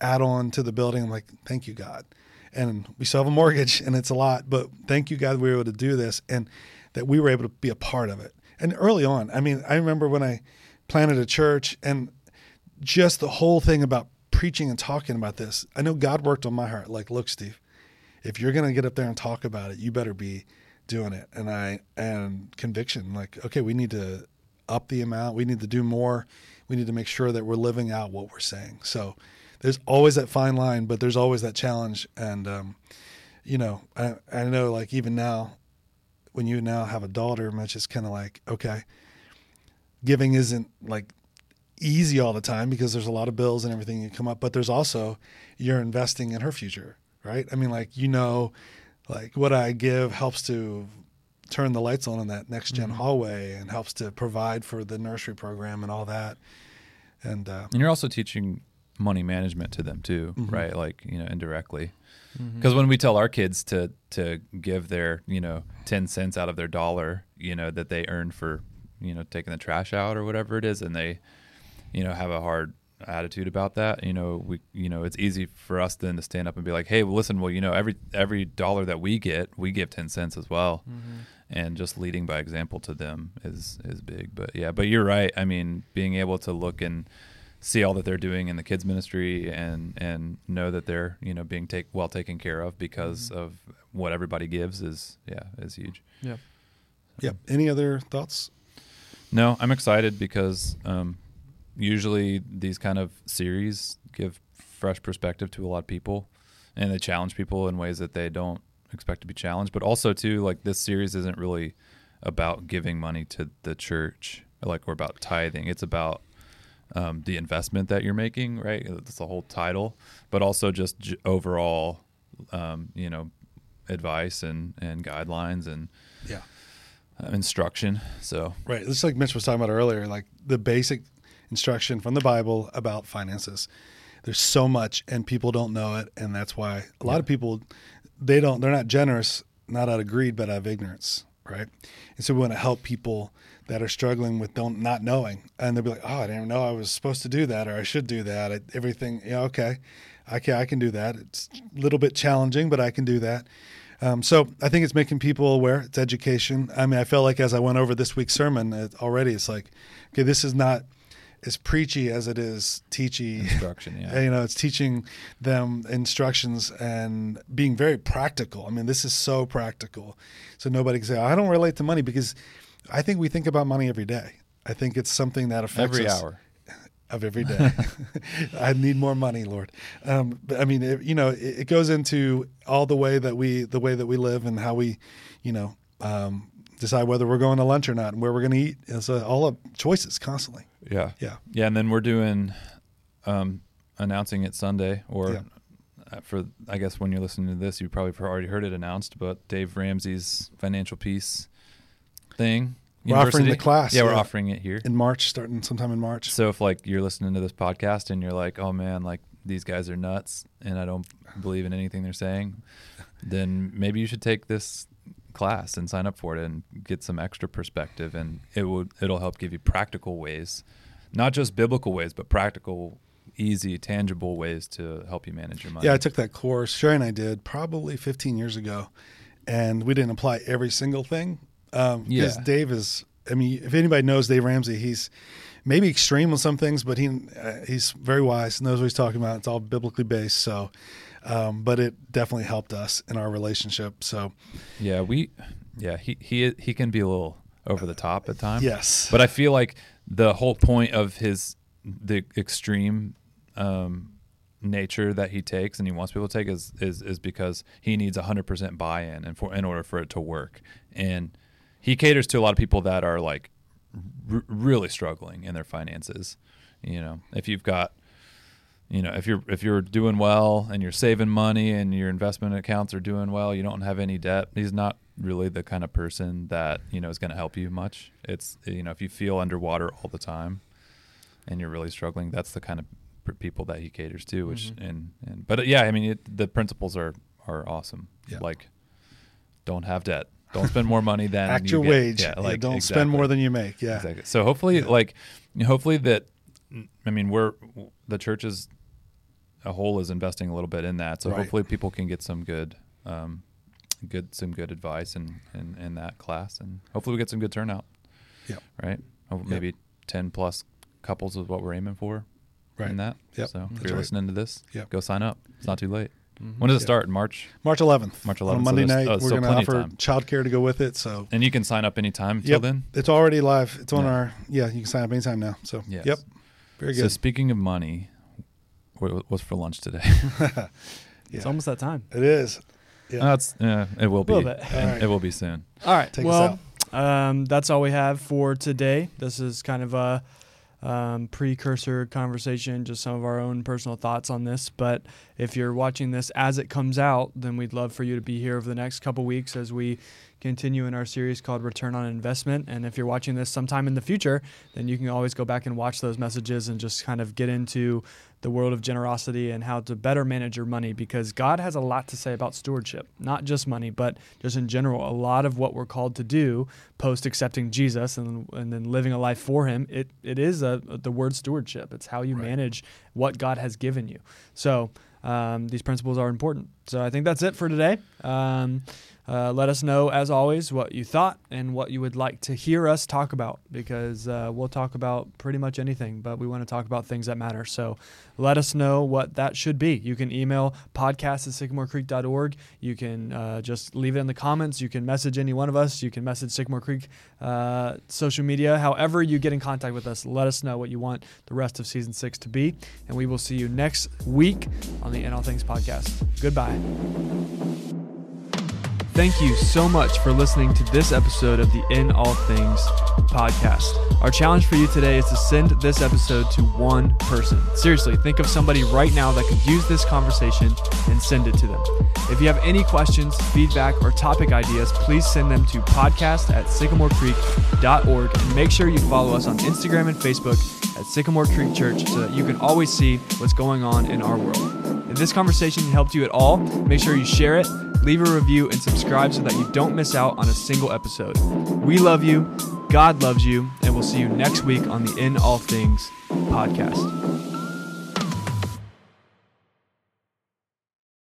add on to the building. I'm like, thank you, God. And we still have a mortgage and it's a lot, but thank you, God, we were able to do this and that we were able to be a part of it. And early on, I mean, I remember when I planted a church and just the whole thing about preaching and talking about this. I know God worked on my heart. Like, look, Steve, if you're going to get up there and talk about it, you better be doing it. And I, and conviction, like, okay, we need to up the amount. We need to do more. We need to make sure that we're living out what we're saying. So there's always that fine line, but there's always that challenge. And, um, you know, I, I know like even now, when you now have a daughter, Mitch, it's kind of like, okay, giving isn't like easy all the time because there's a lot of bills and everything that come up, but there's also you're investing in her future, right? I mean, like you know, like what I give helps to turn the lights on in that next general hallway and helps to provide for the nursery program and all that. And uh, And you're also teaching money management to them too, Mhm. right? Like you know, indirectly. Mm-hmm. Because when we tell our kids to to give their you know ten cents out of their dollar, you know that they earn for you know taking the trash out or whatever it is, and they you know have a hard attitude about that, you know we you know it's easy for us then to stand up and be like, hey, well, listen, well you know every every dollar that we get, we give ten cents as well, Mm-hmm. and just leading by example to them is is big. But yeah, but you're right. I mean, being able to look and see all that they're doing in the kids ministry and and know that they're you know being take well taken care of because Mm-hmm. of what everybody gives is yeah is huge. Yeah. yeah, any other thoughts? No, I'm excited because um, usually these kind of series give fresh perspective to a lot of people, and they challenge people in ways that they don't expect to be challenged. But also too, like this series isn't really about giving money to the church, like or about tithing. It's about um, the investment that you're making, right? That's the whole title, but also just j- overall, um, you know, advice and and guidelines and Yeah. uh, instruction. So Right. It's like Mitch was talking about earlier, like the basic instruction from the Bible about finances. There's so much and people don't know it. And that's why a lot Yeah. of people, they don't, they're not generous, not out of greed, but out of ignorance. Right. And so we want to help people that are struggling with don't not knowing. And they'll be like, oh, I didn't know I was supposed to do that or I should do that. I, everything. Yeah. Okay. I can, I can do that. It's a little bit challenging, but I can do that. Um, so I think it's making people aware. It's education. I mean, I felt like as I went over this week's sermon it, already, it's like, okay, this is not as preachy as it is teachy. instruction, yeah. <laughs> you know, it's teaching them instructions and being very practical. I mean, this is so practical. So nobody can say, I don't relate to money because I think we think about money every day. I think it's something that affects every us hour. of every day. <laughs> I need more money, Lord. Um, but I mean, it, you know, it, it goes into all the way that we, the way that we live and how we, you know, um, decide whether we're going to lunch or not and where we're going to eat. It's uh, all of choices constantly. Yeah. Yeah. Yeah, and then we're doing um, announcing it Sunday, or Yeah. uh, for I guess when you're listening to this, you probably already heard it announced. But Dave Ramsey's financial peace thing. We're offering the class, Yeah, we're offering it here. In March, starting sometime in March. So if like you're listening to this podcast and you're like, oh man, like these guys are nuts, and I don't believe in anything they're saying, then maybe you should take this class and sign up for it and get some extra perspective, and it will it'll help give you practical ways, not just biblical ways, but practical, easy, tangible ways to help you manage your money. Yeah, I took that course. Sherry and I did probably 15 years ago, and we didn't apply every single thing. Um, because Yeah. Dave is, I mean, if anybody knows Dave Ramsey, he's maybe extreme on some things, but he uh, he's very wise, knows what he's talking about. It's all biblically based. So, um, but it definitely helped us in our relationship. So, Yeah, we yeah, he he he can be a little over the top at times. yes, But I feel like the whole point of his the extreme um, nature that he takes and he wants people to take is is, is because he needs 100% buy-in and for in order for it to work. And he caters to a lot of people that are like r- really struggling in their finances. You know, if you've got you know, if you're if you're doing well and you're saving money and your investment accounts are doing well, you don't have any debt. He's not really the kind of person that you know is going to help you much. It's you know, if you feel underwater all the time and you're really struggling, that's the kind of people that he caters to. Which Mhm. and and but uh, yeah, I mean, it, the principles are are awesome. Yeah. Like, don't have debt. Don't spend more money than <laughs> act you your get. wage. Yeah, Yeah, like don't exactly. spend more than you make. Yeah, Exactly. So hopefully, Yeah. like, hopefully that, I mean, we're the church is a whole is investing a little bit in that. So Right. hopefully, people can get some good, um, good some good advice in, in in that class, and hopefully we get some good turnout. Yep. Right. Yep. Maybe ten plus couples is what we're aiming for. Right. In that. Yep, So if that's you're right. listening to this, Yep. go sign up. It's not too late. Mhm. When does it Yeah. start? March. March 11th. March on 11th, a Monday there's- night. oh, we're going to of offer childcare to go with it. So And you can sign up anytime till yep, then. it's already live. It's on Yeah. our yeah. You can sign up anytime now. So Yes. yep, very good. So speaking of money, what what's for lunch today? <laughs> yeah, It's almost that time. it is. Yeah. That's yeah, it will be. Little bit. and It will be soon. All right. Take us well, um, that's all we have for today. This is kind of a um, precursor conversation, just some of our own personal thoughts on this. But if you're watching this as it comes out, then we'd love for you to be here over the next couple weeks as we continue in our series called Return on Investment. And if you're watching this sometime in the future, then you can always go back and watch those messages and just kind of get into the world of generosity and how to better manage your money because God has a lot to say about stewardship, not just money, but just in general. A lot of what we're called to do post accepting Jesus and, and then living a life for Him, it, it is a, the word stewardship. It's how you Right. manage what God has given you. So um, these principles are important. So I think that's it for today. Um, uh, let us know, as always, what you thought and what you would like to hear us talk about because uh, we'll talk about pretty much anything, but we want to talk about things that matter. So let us know what that should be. You can email podcast at sycamorecreek.org. You can uh, just leave it in the comments. You can message any one of us. You can message Sycamore Creek uh, social media. However, you get in contact with us, let us know what you want the rest of season six to be. And we will see you next week on the In All Things podcast. Goodbye. Thank you so much for listening to this episode of the In All Things podcast. Our challenge for you today is to send this episode to one person. Seriously, think of somebody right now that could use this conversation and send it to them. If you have any questions, feedback, or topic ideas, please send them to podcast at sycamorecreek.org and make sure you follow us on Instagram and Facebook at Sycamore Creek Church so that you can always see what's going on in our world. If this conversation helped you at all, make sure you share it, leave a review, and subscribe so that you don't miss out on a single episode. We love you, God loves you, and we'll see you next week on the In All Things podcast.